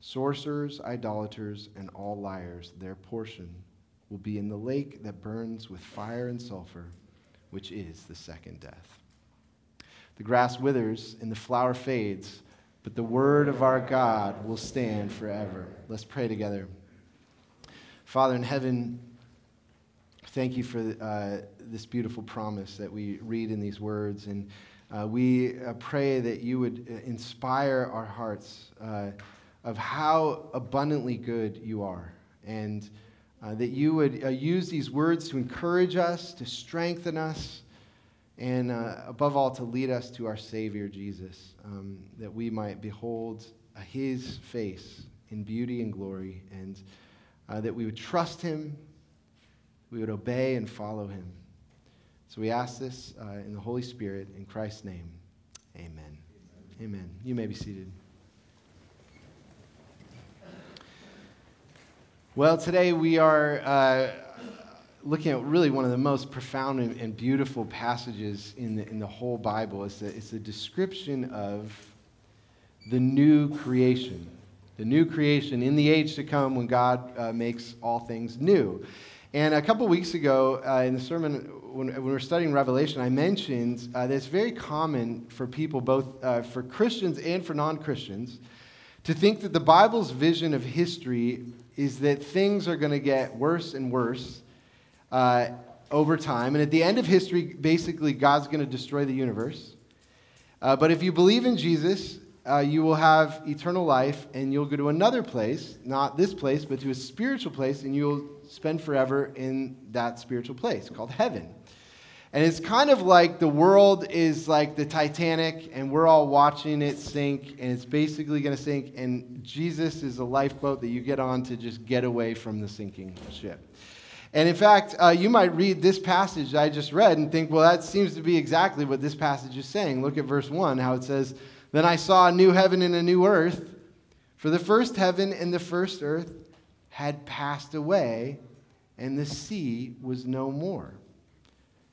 sorcerers, idolaters, and all liars, their portion will be in the lake that burns with fire and sulfur, which is the second death. The grass withers and the flower fades, but the word of our God will stand forever. Let's pray together. Father in heaven, thank you for uh, this beautiful promise that we read in these words. And uh, we uh, pray that you would uh, inspire our hearts uh, of how abundantly good you are. And uh, that you would use these words to encourage us, to strengthen us, and above all, to lead us to our Savior, Jesus, um, that we might behold his face in beauty and glory, and that we would trust him we would obey and follow him. So we ask this uh, in the Holy Spirit, in Christ's name. Amen. Amen. Amen. You may be seated. Well, today we are uh, looking at really one of the most profound and, and beautiful passages in the, in the whole Bible. It's a, it's description of the new creation, the new creation in the age to come when God uh, makes all things new. And a couple weeks ago uh, in the sermon, when, when, we were studying Revelation, I mentioned uh, that it's very common for people, both uh, for Christians and for non Christians, to think that the Bible's vision of history is that things are going to get worse and worse uh, over time. And at the end of history, basically, God's going to destroy the universe. Uh, but if you believe in Jesus, uh, you will have eternal life and you'll go to another place, not this place, but to a spiritual place, and you'll spend forever in that spiritual place called heaven. And it's kind of like the world is like the Titanic, and we're all watching it sink, and it's basically going to sink. And Jesus is a lifeboat that you get on to just get away from the sinking ship. And in fact, uh, you might read this passage I just read and think, well, that seems to be exactly what this passage is saying. Look at verse 1, how it says, Then I saw a new heaven and a new earth, for the first heaven and the first earth had passed away, and the sea was no more.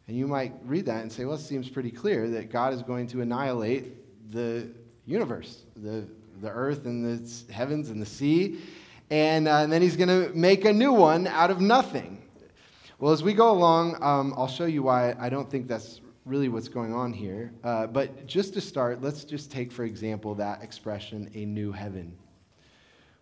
And you might read that and say, well, it seems pretty clear that God is going to annihilate the universe, the, the earth and the heavens and the sea, and, uh, and then he's going to make a new one out of nothing. Well, as we go along, um, I'll show you why I don't think that's really what's going on here. Uh, but just to start, let's just take, for example, that expression, a new heaven.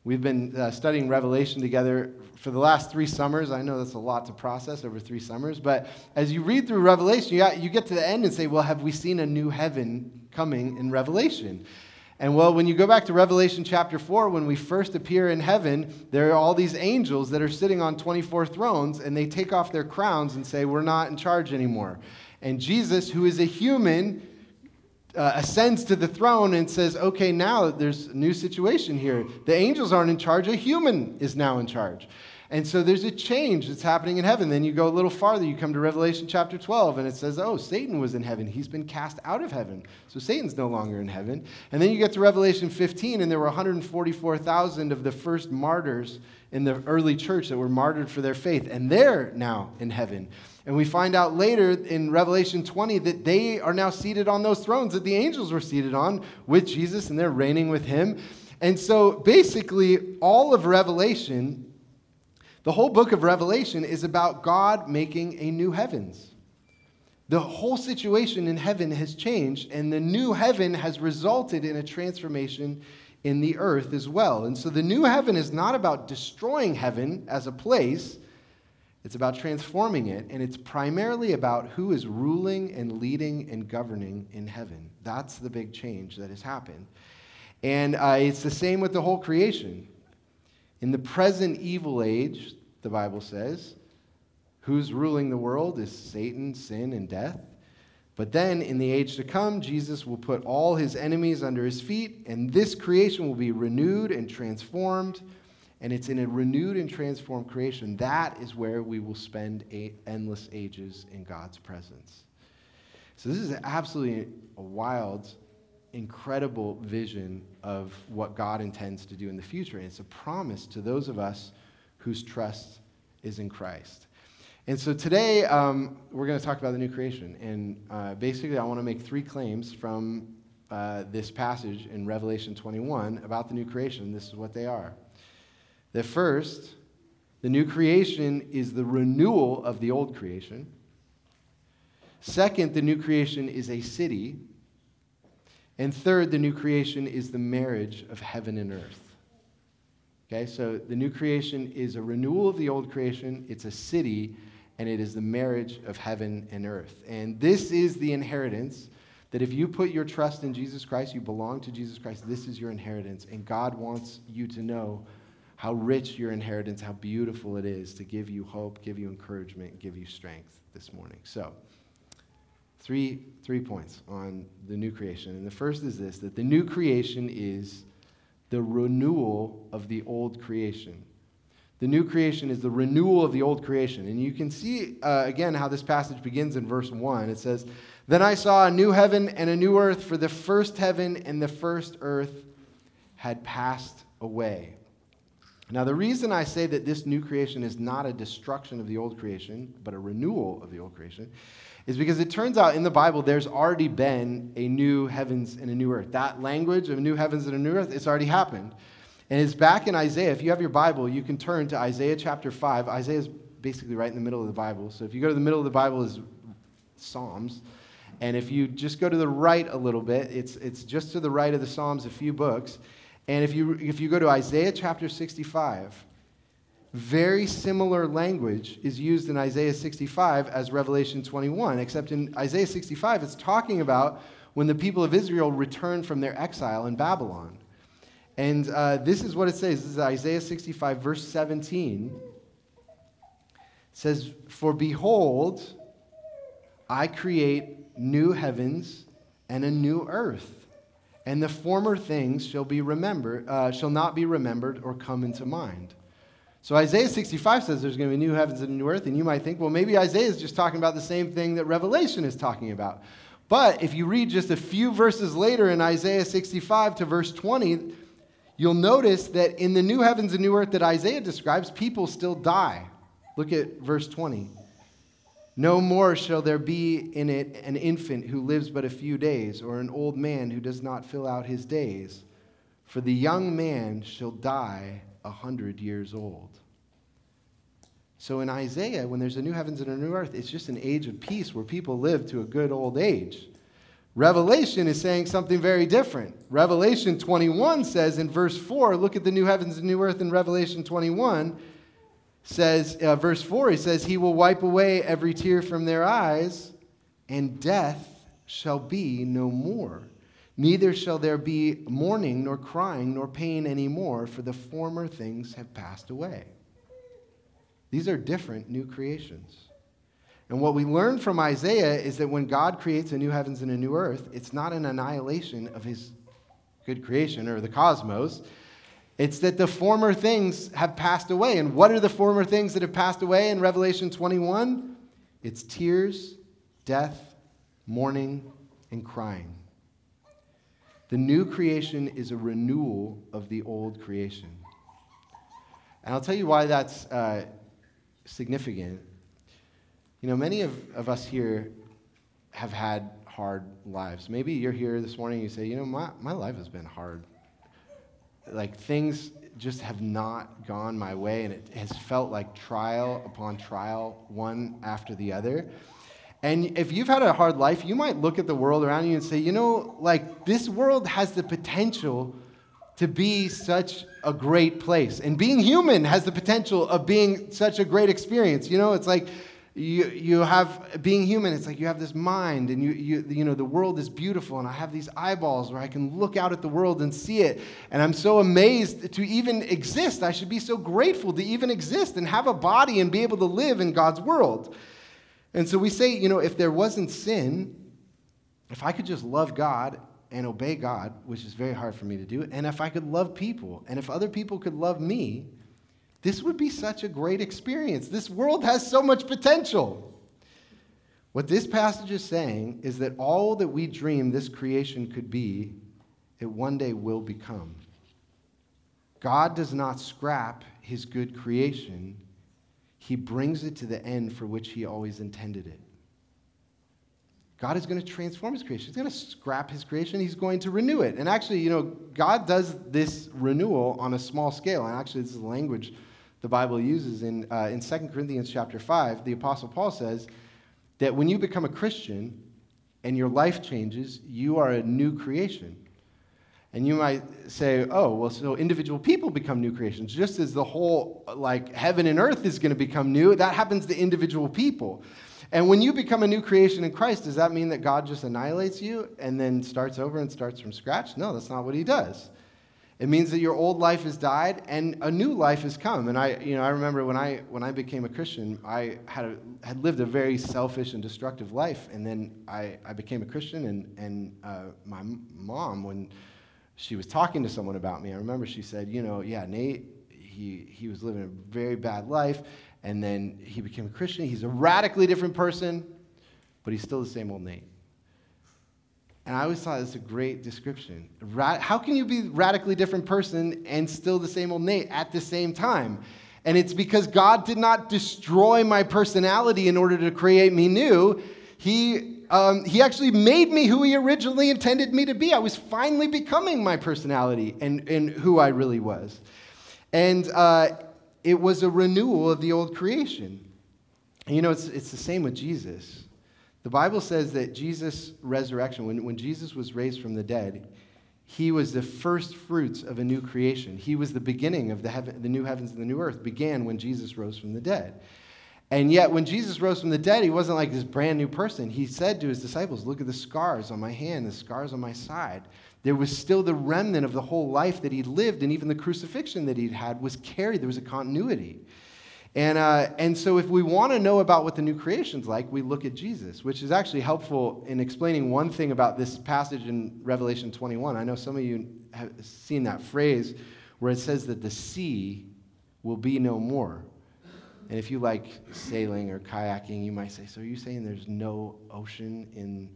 We've been uh, studying Revelation together for the last three summers. I know that's a lot to process over three summers, but as you read through Revelation, you, got, you get to the end and say, well, have we seen a new heaven coming in Revelation? And well, when you go back to Revelation chapter 4, when we first appear in heaven, there are all these angels that are sitting on 24 thrones, and they take off their crowns and say, We're not in charge anymore. And Jesus, who is a human, uh, ascends to the throne and says, okay, now there's a new situation here. The angels aren't in charge, a human is now in charge. And so there's a change that's happening in heaven. Then you go a little farther, you come to Revelation chapter 12, and it says, oh, Satan was in heaven. He's been cast out of heaven. So Satan's no longer in heaven. And then you get to Revelation 15, and there were 144,000 of the first martyrs in the early church that were martyred for their faith, and they're now in heaven. And we find out later in Revelation 20 that they are now seated on those thrones that the angels were seated on with Jesus, and they're reigning with him. And so basically, all of Revelation, the whole book of Revelation, is about God making a new heavens. The whole situation in heaven has changed, and the new heaven has resulted in a transformation in the earth as well. And so the new heaven is not about destroying heaven as a place, it's about transforming it, and it's primarily about who is ruling and leading and governing in heaven. That's the big change that has happened. And uh, it's the same with the whole creation. In the present evil age, the Bible says, Who's ruling the world is Satan, sin, and death. But then in the age to come, Jesus will put all his enemies under his feet, and this creation will be renewed and transformed. And it's in a renewed and transformed creation. That is where we will spend endless ages in God's presence. So, this is absolutely a wild, incredible vision of what God intends to do in the future. And it's a promise to those of us whose trust is in Christ. And so today um, we're going to talk about the new creation. And uh, basically, I want to make three claims from uh, this passage in Revelation 21 about the new creation. This is what they are. The first, the new creation is the renewal of the old creation. Second, the new creation is a city. And third, the new creation is the marriage of heaven and earth. Okay, so the new creation is a renewal of the old creation, it's a city, and it is the marriage of heaven and earth. And this is the inheritance that if you put your trust in Jesus Christ, you belong to Jesus Christ, this is your inheritance. And God wants you to know how rich your inheritance, how beautiful it is to give you hope, give you encouragement, give you strength this morning. So, three, three points on the new creation. And the first is this that the new creation is the renewal of the old creation. The new creation is the renewal of the old creation. And you can see uh, again how this passage begins in verse 1. It says, Then I saw a new heaven and a new earth, for the first heaven and the first earth had passed away. Now, the reason I say that this new creation is not a destruction of the old creation, but a renewal of the old creation, is because it turns out in the Bible there's already been a new heavens and a new earth. That language of new heavens and a new earth, it's already happened. And it's back in Isaiah. If you have your Bible, you can turn to Isaiah chapter 5. Isaiah is basically right in the middle of the Bible. So if you go to the middle of the Bible is Psalms. And if you just go to the right a little bit, it's, it's just to the right of the Psalms, a few books. And if you, if you go to Isaiah chapter 65, very similar language is used in Isaiah 65 as Revelation 21, except in Isaiah 65, it's talking about when the people of Israel returned from their exile in Babylon. And uh, this is what it says. This is Isaiah 65, verse 17. It says, For behold, I create new heavens and a new earth, and the former things shall be remembered, uh, shall not be remembered or come into mind. So Isaiah 65 says there's going to be new heavens and a new earth, and you might think, well, maybe Isaiah is just talking about the same thing that Revelation is talking about. But if you read just a few verses later in Isaiah 65 to verse 20, you'll notice that in the new heavens and new earth that Isaiah describes, people still die. Look at verse 20. No more shall there be in it an infant who lives but a few days, or an old man who does not fill out his days. For the young man shall die a hundred years old. So in Isaiah, when there's a new heavens and a new earth, it's just an age of peace where people live to a good old age. Revelation is saying something very different. Revelation 21 says in verse 4, look at the new heavens and new earth in Revelation 21, says, uh, verse 4, he says, He will wipe away every tear from their eyes, and death shall be no more. Neither shall there be mourning, nor crying, nor pain anymore, for the former things have passed away. These are different new creations. And what we learn from Isaiah is that when God creates a new heavens and a new earth, it's not an annihilation of his good creation or the cosmos. It's that the former things have passed away. And what are the former things that have passed away in Revelation 21? It's tears, death, mourning, and crying. The new creation is a renewal of the old creation. And I'll tell you why that's uh, significant. You know, many of, of us here have had hard lives. Maybe you're here this morning and you say, you know, my, my life has been hard. Like things just have not gone my way, and it has felt like trial upon trial, one after the other. And if you've had a hard life, you might look at the world around you and say, you know, like this world has the potential to be such a great place. And being human has the potential of being such a great experience. You know, it's like you, you have being human it's like you have this mind and you, you, you know the world is beautiful and i have these eyeballs where i can look out at the world and see it. And i'm so amazed to even exist. I should be so grateful to even exist and have a body and be able to live in god's world. And so we say you know if there wasn't sin if i could just love god and obey god which is very hard for me to do and if i could love people and if other people could love me this would be such a great experience. This world has so much potential. What this passage is saying is that all that we dream this creation could be, it one day will become. God does not scrap his good creation, he brings it to the end for which he always intended it. God is going to transform his creation. He's going to scrap his creation. He's going to renew it. And actually, you know, God does this renewal on a small scale. And actually, this is language the Bible uses in, uh, in 2 Corinthians chapter 5, the Apostle Paul says that when you become a Christian and your life changes, you are a new creation. And you might say, oh, well, so individual people become new creations, just as the whole, like, heaven and earth is going to become new. That happens to individual people. And when you become a new creation in Christ, does that mean that God just annihilates you and then starts over and starts from scratch? No, that's not what he does. It means that your old life has died and a new life has come. And I, you know, I remember when I, when I became a Christian, I had, a, had lived a very selfish and destructive life. And then I, I became a Christian, and, and uh, my mom, when she was talking to someone about me, I remember she said, you know, yeah, Nate, he, he was living a very bad life, and then he became a Christian. He's a radically different person, but he's still the same old Nate. And I always thought it's a great description. How can you be radically different person and still the same old Nate at the same time? And it's because God did not destroy my personality in order to create me new. He, um, he actually made me who He originally intended me to be. I was finally becoming my personality and, and who I really was. And uh, it was a renewal of the old creation. And you know, it's, it's the same with Jesus. The Bible says that Jesus' resurrection, when, when Jesus was raised from the dead, he was the first fruits of a new creation. He was the beginning of the, heaven, the new heavens and the new earth, began when Jesus rose from the dead. And yet, when Jesus rose from the dead, he wasn't like this brand new person. He said to his disciples, Look at the scars on my hand, the scars on my side. There was still the remnant of the whole life that he'd lived, and even the crucifixion that he'd had was carried. There was a continuity. And, uh, and so, if we want to know about what the new creation's like, we look at Jesus, which is actually helpful in explaining one thing about this passage in Revelation 21. I know some of you have seen that phrase where it says that the sea will be no more. And if you like sailing or kayaking, you might say, So, are you saying there's no ocean in,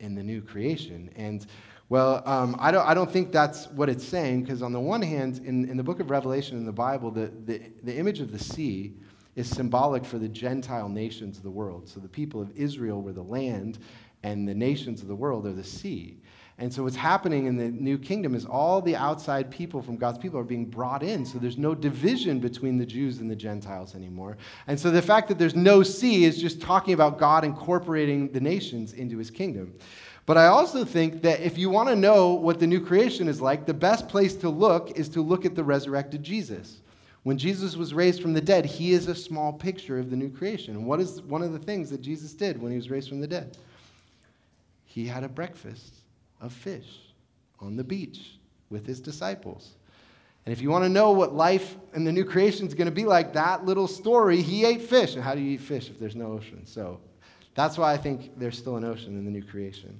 in the new creation? And well, um, I, don't, I don't think that's what it's saying, because on the one hand, in, in the book of Revelation in the Bible, the, the, the image of the sea is symbolic for the Gentile nations of the world. So the people of Israel were the land, and the nations of the world are the sea. And so what's happening in the new kingdom is all the outside people from God's people are being brought in. So there's no division between the Jews and the Gentiles anymore. And so the fact that there's no sea is just talking about God incorporating the nations into his kingdom. But I also think that if you want to know what the new creation is like, the best place to look is to look at the resurrected Jesus. When Jesus was raised from the dead, he is a small picture of the new creation. And what is one of the things that Jesus did when he was raised from the dead? He had a breakfast of fish on the beach with his disciples. And if you want to know what life in the new creation is going to be like, that little story, he ate fish. And how do you eat fish if there's no ocean? So that's why I think there's still an ocean in the new creation.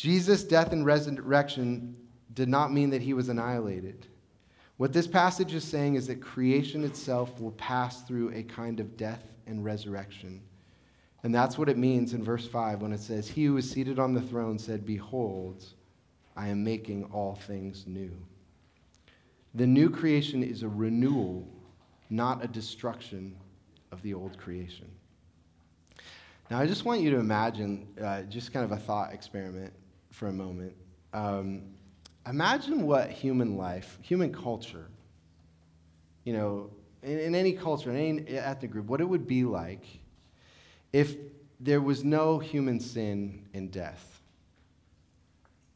Jesus' death and resurrection did not mean that he was annihilated. What this passage is saying is that creation itself will pass through a kind of death and resurrection. And that's what it means in verse 5 when it says, He who is seated on the throne said, Behold, I am making all things new. The new creation is a renewal not a destruction of the old creation. Now, I just want you to imagine uh, just kind of a thought experiment for a moment. Um, imagine what human life, human culture, you know, in, in any culture, in any ethnic group, what it would be like if there was no human sin and death.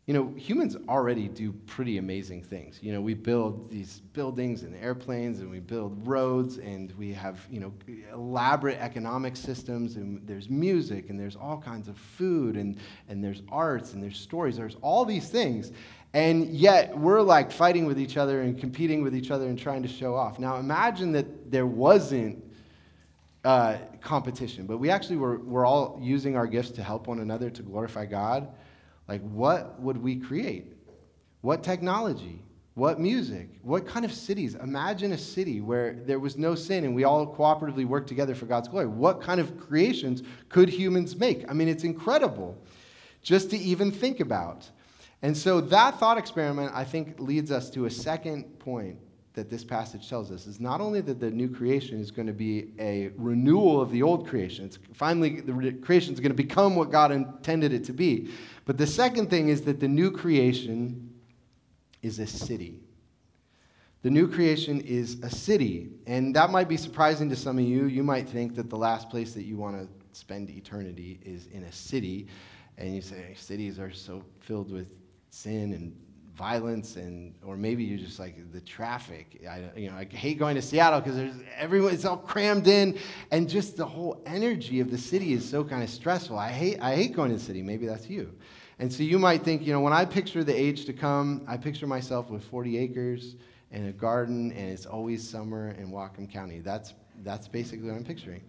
You know, humans already do pretty amazing things. You know, we build these buildings and airplanes and we build roads and we have, you know, elaborate economic systems and there's music and there's all kinds of food and, and there's arts and there's stories. There's all these things. And yet we're like fighting with each other and competing with each other and trying to show off. Now imagine that there wasn't uh, competition, but we actually were, were all using our gifts to help one another to glorify God like, what would we create? What technology? What music? What kind of cities? Imagine a city where there was no sin and we all cooperatively work together for God's glory. What kind of creations could humans make? I mean, it's incredible just to even think about. And so that thought experiment, I think, leads us to a second point that this passage tells us is not only that the new creation is going to be a renewal of the old creation, it's finally the creation is going to become what God intended it to be. But the second thing is that the new creation is a city. The new creation is a city. And that might be surprising to some of you. You might think that the last place that you want to spend eternity is in a city. And you say, cities are so filled with sin and violence and or maybe you're just like the traffic. I, you know i hate going to seattle because there's everyone it's all crammed in and just the whole energy of the city is so kind of stressful. I hate i hate going to the city. Maybe that's you. And so you might think you know when i picture the age to come i picture myself with 40 acres and a garden and it's always summer in whatcom county. That's that's basically what i'm picturing.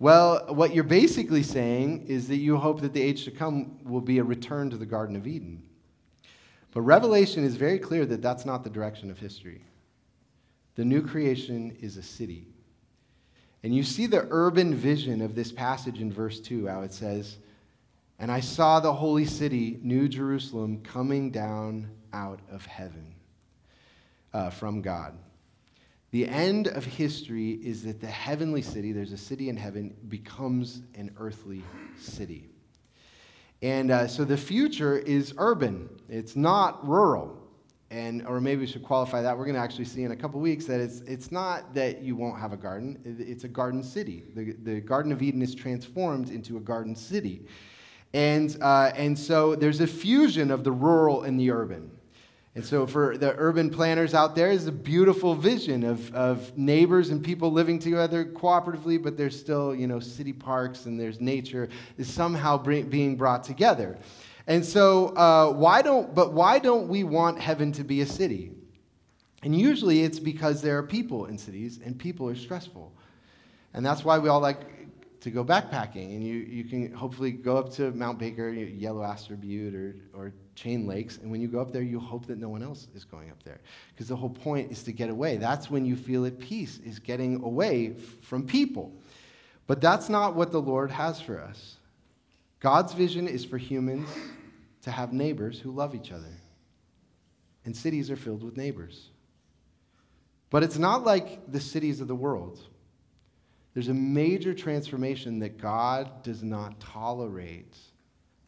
Well what you're basically saying is that you hope that the age to come will be a return to the garden of eden but Revelation is very clear that that's not the direction of history. The new creation is a city. And you see the urban vision of this passage in verse 2, how it says, And I saw the holy city, New Jerusalem, coming down out of heaven uh, from God. The end of history is that the heavenly city, there's a city in heaven, becomes an earthly city. And uh, so the future is urban, it's not rural. And, or maybe we should qualify that. We're going to actually see in a couple weeks that it's, it's not that you won't have a garden, it's a garden city. The, the Garden of Eden is transformed into a garden city. And, uh, and so there's a fusion of the rural and the urban. And so, for the urban planners out there, is a beautiful vision of, of neighbors and people living together cooperatively, but there's still, you know, city parks and there's nature is somehow bring, being brought together. And so, uh, why don't, but why don't we want heaven to be a city? And usually it's because there are people in cities and people are stressful. And that's why we all like to go backpacking. And you, you can hopefully go up to Mount Baker, Yellow Aster Butte, or, or Chain Lakes. And when you go up there, you hope that no one else is going up there. Because the whole point is to get away. That's when you feel at peace, is getting away from people. But that's not what the Lord has for us. God's vision is for humans to have neighbors who love each other. And cities are filled with neighbors. But it's not like the cities of the world there's a major transformation that God does not tolerate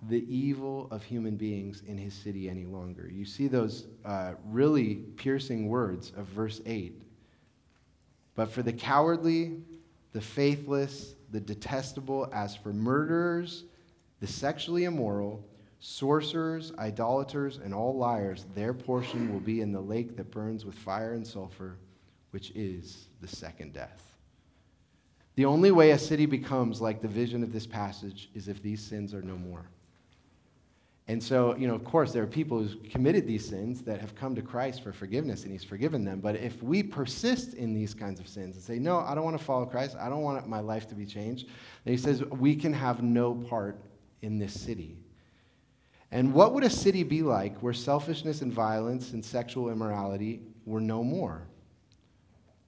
the evil of human beings in his city any longer. You see those uh, really piercing words of verse 8. But for the cowardly, the faithless, the detestable, as for murderers, the sexually immoral, sorcerers, idolaters, and all liars, their portion will be in the lake that burns with fire and sulfur, which is the second death. The only way a city becomes like the vision of this passage is if these sins are no more. And so, you know, of course, there are people who've committed these sins that have come to Christ for forgiveness, and He's forgiven them. But if we persist in these kinds of sins and say, no, I don't want to follow Christ, I don't want my life to be changed, then He says, we can have no part in this city. And what would a city be like where selfishness and violence and sexual immorality were no more?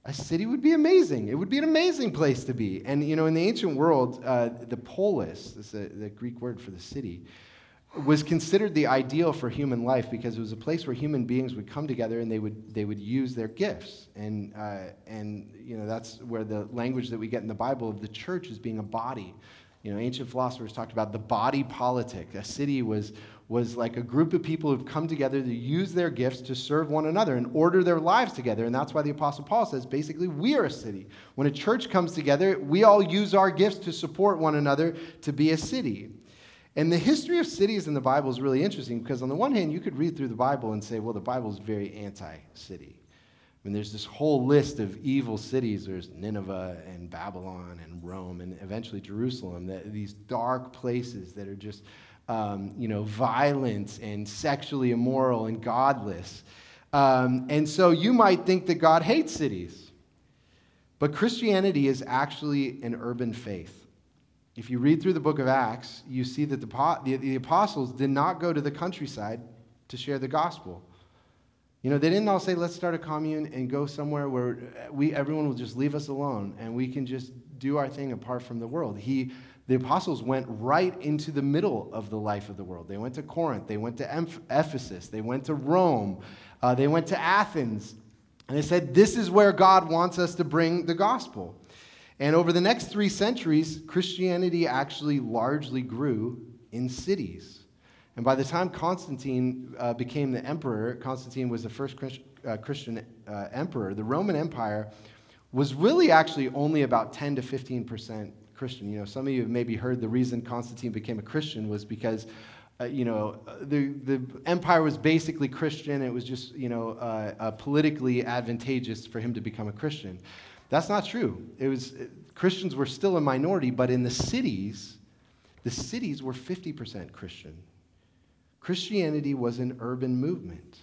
a city would be amazing. It would be an amazing place to be. And, you know, in the ancient world, uh, the polis, is the Greek word for the city, was considered the ideal for human life because it was a place where human beings would come together and they would, they would use their gifts. And, uh, and you know, that's where the language that we get in the Bible of the church as being a body. You know, ancient philosophers talked about the body politic. A city was, was like a group of people who've come together to use their gifts to serve one another and order their lives together. And that's why the Apostle Paul says basically, we are a city. When a church comes together, we all use our gifts to support one another to be a city. And the history of cities in the Bible is really interesting because, on the one hand, you could read through the Bible and say, well, the Bible is very anti city. I mean, there's this whole list of evil cities. There's Nineveh and Babylon and Rome and eventually Jerusalem, that, these dark places that are just, um, you know, violent and sexually immoral and godless. Um, and so you might think that God hates cities. But Christianity is actually an urban faith. If you read through the book of Acts, you see that the, the, the apostles did not go to the countryside to share the gospel. You know, they didn't all say, let's start a commune and go somewhere where we, everyone will just leave us alone and we can just do our thing apart from the world. He, the apostles went right into the middle of the life of the world. They went to Corinth, they went to Ephesus, they went to Rome, uh, they went to Athens, and they said, This is where God wants us to bring the gospel. And over the next three centuries, Christianity actually largely grew in cities. And by the time Constantine uh, became the emperor, Constantine was the first Christ, uh, Christian uh, emperor, the Roman Empire was really actually only about 10 to 15 percent Christian. You know, some of you have maybe heard the reason Constantine became a Christian was because, uh, you know, the, the empire was basically Christian. It was just, you know, uh, uh, politically advantageous for him to become a Christian. That's not true. It was, Christians were still a minority, but in the cities, the cities were 50% Christian. Christianity was an urban movement.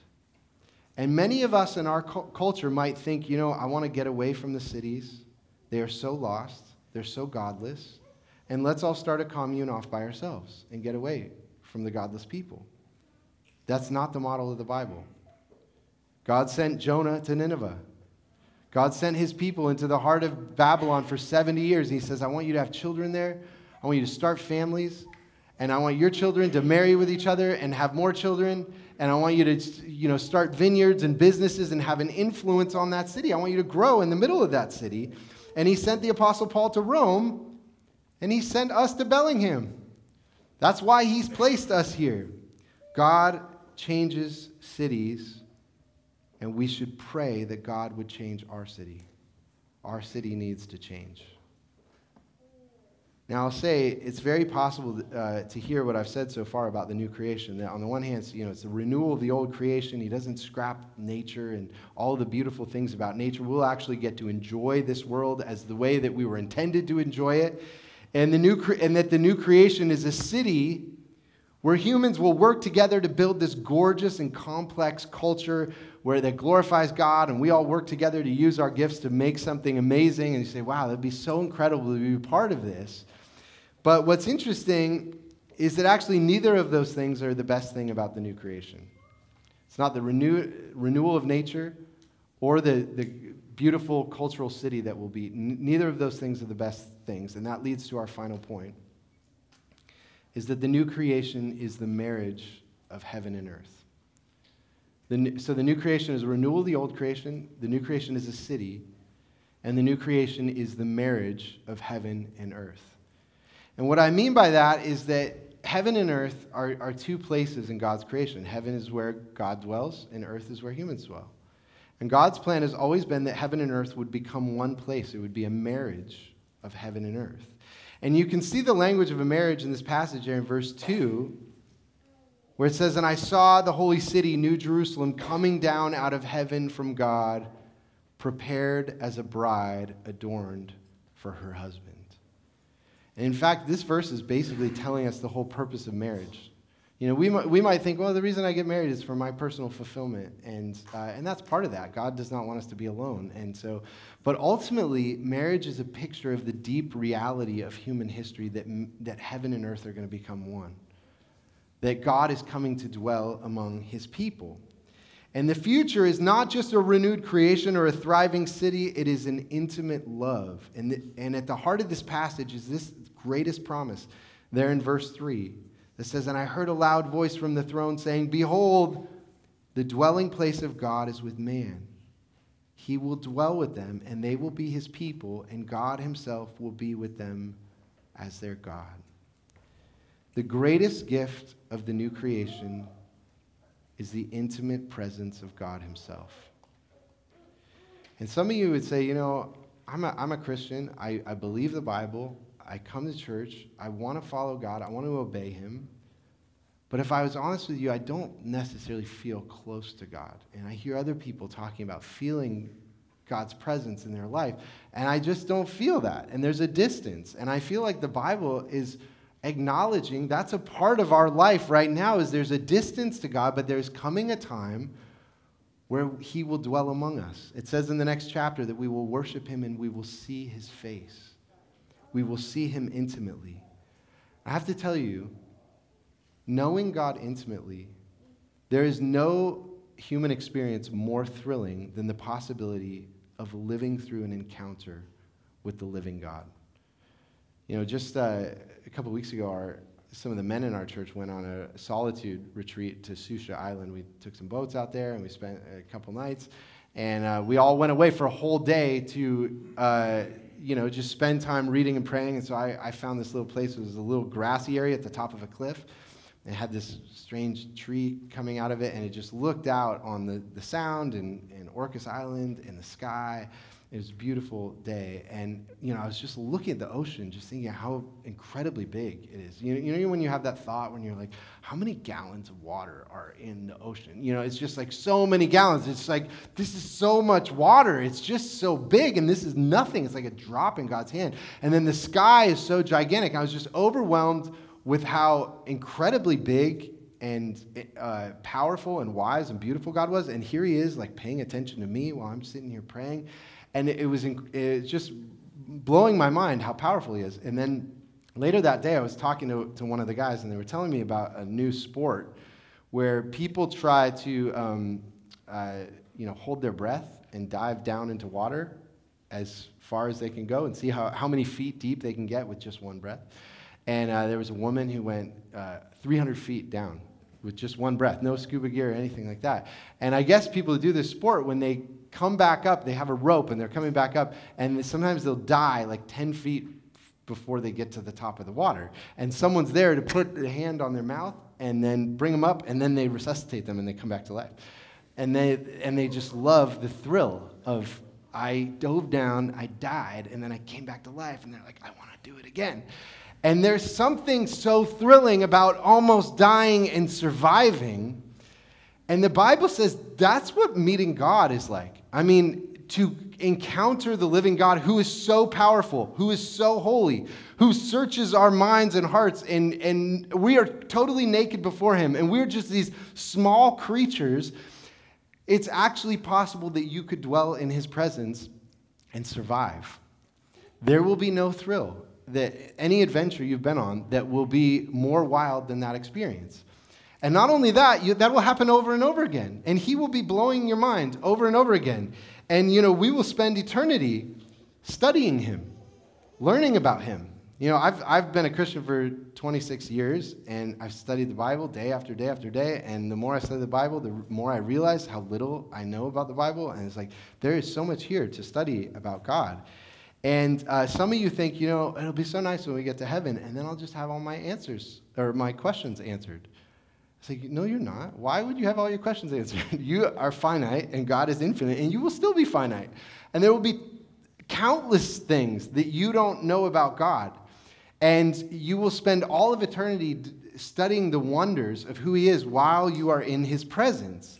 And many of us in our cu- culture might think, you know, I want to get away from the cities. They are so lost, they're so godless. And let's all start a commune off by ourselves and get away from the godless people. That's not the model of the Bible. God sent Jonah to Nineveh. God sent his people into the heart of Babylon for 70 years. And he says, I want you to have children there. I want you to start families and I want your children to marry with each other and have more children, and I want you to you know, start vineyards and businesses and have an influence on that city. I want you to grow in the middle of that city. And he sent the Apostle Paul to Rome, and he sent us to Bellingham. That's why he's placed us here. God changes cities, and we should pray that God would change our city. Our city needs to change. Now, I'll say it's very possible uh, to hear what I've said so far about the new creation. That on the one hand, you know, it's the renewal of the old creation. He doesn't scrap nature and all the beautiful things about nature. We'll actually get to enjoy this world as the way that we were intended to enjoy it. And, the new cre- and that the new creation is a city where humans will work together to build this gorgeous and complex culture where that glorifies God, and we all work together to use our gifts to make something amazing. And you say, wow, that'd be so incredible to be part of this. But what's interesting is that actually neither of those things are the best thing about the new creation. It's not the renew, renewal of nature or the, the beautiful cultural city that will be. N- neither of those things are the best things. And that leads to our final point is that the new creation is the marriage of heaven and earth. The, so the new creation is a renewal of the old creation, the new creation is a city, and the new creation is the marriage of heaven and earth. And what I mean by that is that heaven and earth are, are two places in God's creation. Heaven is where God dwells, and earth is where humans dwell. And God's plan has always been that heaven and earth would become one place. It would be a marriage of heaven and earth. And you can see the language of a marriage in this passage here in verse 2, where it says, And I saw the holy city, New Jerusalem, coming down out of heaven from God, prepared as a bride adorned for her husband. And in fact, this verse is basically telling us the whole purpose of marriage. You know, we might, we might think, well, the reason I get married is for my personal fulfillment. And, uh, and that's part of that. God does not want us to be alone. And so, but ultimately, marriage is a picture of the deep reality of human history that, that heaven and earth are going to become one. That God is coming to dwell among his people. And the future is not just a renewed creation or a thriving city, it is an intimate love. And, the, and at the heart of this passage is this greatest promise there in verse 3 that says, And I heard a loud voice from the throne saying, Behold, the dwelling place of God is with man. He will dwell with them, and they will be his people, and God himself will be with them as their God. The greatest gift of the new creation is the intimate presence of God himself. And some of you would say, you know, I'm a, I'm a Christian. I, I believe the Bible. I come to church. I want to follow God. I want to obey him. But if I was honest with you, I don't necessarily feel close to God. And I hear other people talking about feeling God's presence in their life. And I just don't feel that. And there's a distance. And I feel like the Bible is acknowledging that's a part of our life right now is there's a distance to God, but there's coming a time where he will dwell among us. It says in the next chapter that we will worship him and we will see his face. We will see him intimately. I have to tell you, knowing God intimately, there is no human experience more thrilling than the possibility of living through an encounter with the living God. You know, just uh, a couple weeks ago, our, some of the men in our church went on a solitude retreat to Sucia Island. We took some boats out there and we spent a couple nights. And uh, we all went away for a whole day to, uh, you know, just spend time reading and praying. And so I, I found this little place. It was a little grassy area at the top of a cliff. It had this strange tree coming out of it, and it just looked out on the, the sound and, and Orcas Island and the sky. It was a beautiful day. And, you know, I was just looking at the ocean, just thinking how incredibly big it is. You know, you know when you have that thought when you're like, how many gallons of water are in the ocean? You know, it's just like so many gallons. It's like, this is so much water. It's just so big, and this is nothing. It's like a drop in God's hand. And then the sky is so gigantic. I was just overwhelmed with how incredibly big and uh, powerful and wise and beautiful God was. And here he is, like paying attention to me while I'm sitting here praying. And it, it was just blowing my mind how powerful he is. And then later that day, I was talking to, to one of the guys, and they were telling me about a new sport where people try to um, uh, you know, hold their breath and dive down into water as far as they can go and see how, how many feet deep they can get with just one breath. And uh, there was a woman who went uh, 300 feet down with just one breath, no scuba gear or anything like that. And I guess people who do this sport, when they come back up, they have a rope and they're coming back up, and sometimes they'll die like 10 feet before they get to the top of the water. And someone's there to put a hand on their mouth and then bring them up, and then they resuscitate them and they come back to life. And they, and they just love the thrill of, I dove down, I died, and then I came back to life, and they're like, I want to do it again. And there's something so thrilling about almost dying and surviving. And the Bible says that's what meeting God is like. I mean, to encounter the living God who is so powerful, who is so holy, who searches our minds and hearts, and, and we are totally naked before Him, and we're just these small creatures. It's actually possible that you could dwell in His presence and survive. There will be no thrill that any adventure you've been on that will be more wild than that experience. And not only that, you, that will happen over and over again. And he will be blowing your mind over and over again. And, you know, we will spend eternity studying him, learning about him. You know, I've, I've been a Christian for 26 years, and I've studied the Bible day after day after day. And the more I study the Bible, the more I realize how little I know about the Bible. And it's like, there is so much here to study about God. And uh, some of you think, you know, it'll be so nice when we get to heaven, and then I'll just have all my answers or my questions answered. It's like, no, you're not. Why would you have all your questions answered? you are finite, and God is infinite, and you will still be finite. And there will be countless things that you don't know about God. And you will spend all of eternity studying the wonders of who He is while you are in His presence.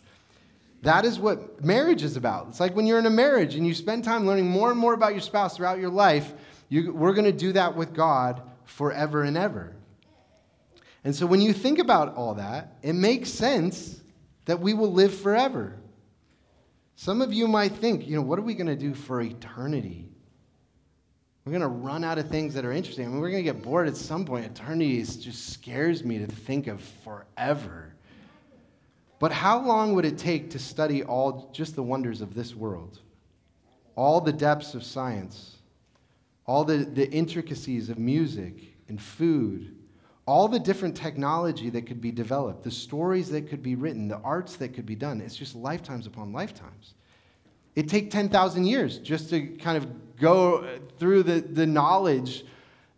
That is what marriage is about. It's like when you're in a marriage and you spend time learning more and more about your spouse throughout your life, you, we're going to do that with God forever and ever. And so when you think about all that, it makes sense that we will live forever. Some of you might think, you know, what are we going to do for eternity? We're going to run out of things that are interesting. I mean, we're going to get bored at some point. Eternity is, just scares me to think of forever. But how long would it take to study all just the wonders of this world? All the depths of science, all the, the intricacies of music and food, all the different technology that could be developed, the stories that could be written, the arts that could be done. It's just lifetimes upon lifetimes. It'd take 10,000 years just to kind of go through the, the knowledge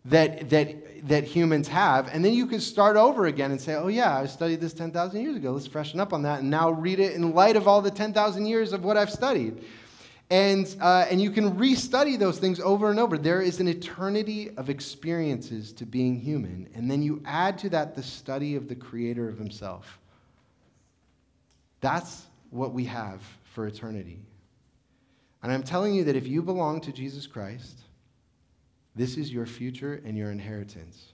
that, that, that humans have. And then you could start over again and say, oh, yeah, I studied this 10,000 years ago. Let's freshen up on that and now read it in light of all the 10,000 years of what I've studied. And, uh, and you can restudy those things over and over. There is an eternity of experiences to being human. And then you add to that the study of the Creator of Himself. That's what we have for eternity. And I'm telling you that if you belong to Jesus Christ, this is your future and your inheritance.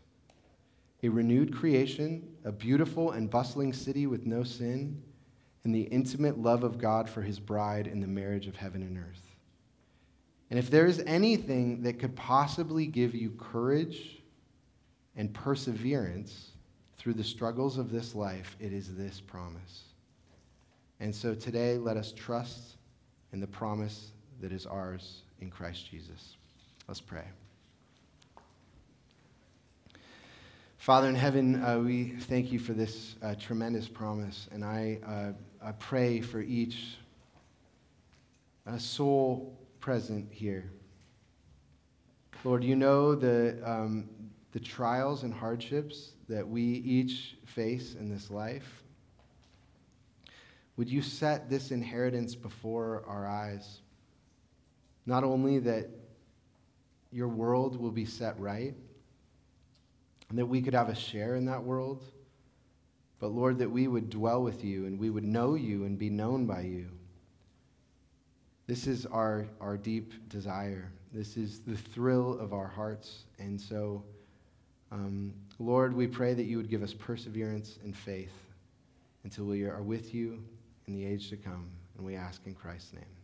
A renewed creation, a beautiful and bustling city with no sin, and the intimate love of God for his bride in the marriage of heaven and earth. And if there is anything that could possibly give you courage and perseverance through the struggles of this life, it is this promise. And so today, let us trust in the promise that is ours in Christ Jesus. Let's pray. Father in heaven, uh, we thank you for this uh, tremendous promise, and I, uh, I pray for each uh, soul present here. Lord, you know the, um, the trials and hardships that we each face in this life. Would you set this inheritance before our eyes? Not only that your world will be set right, and that we could have a share in that world, but Lord, that we would dwell with you and we would know you and be known by you. This is our, our deep desire. This is the thrill of our hearts. And so, um, Lord, we pray that you would give us perseverance and faith until we are with you in the age to come. And we ask in Christ's name.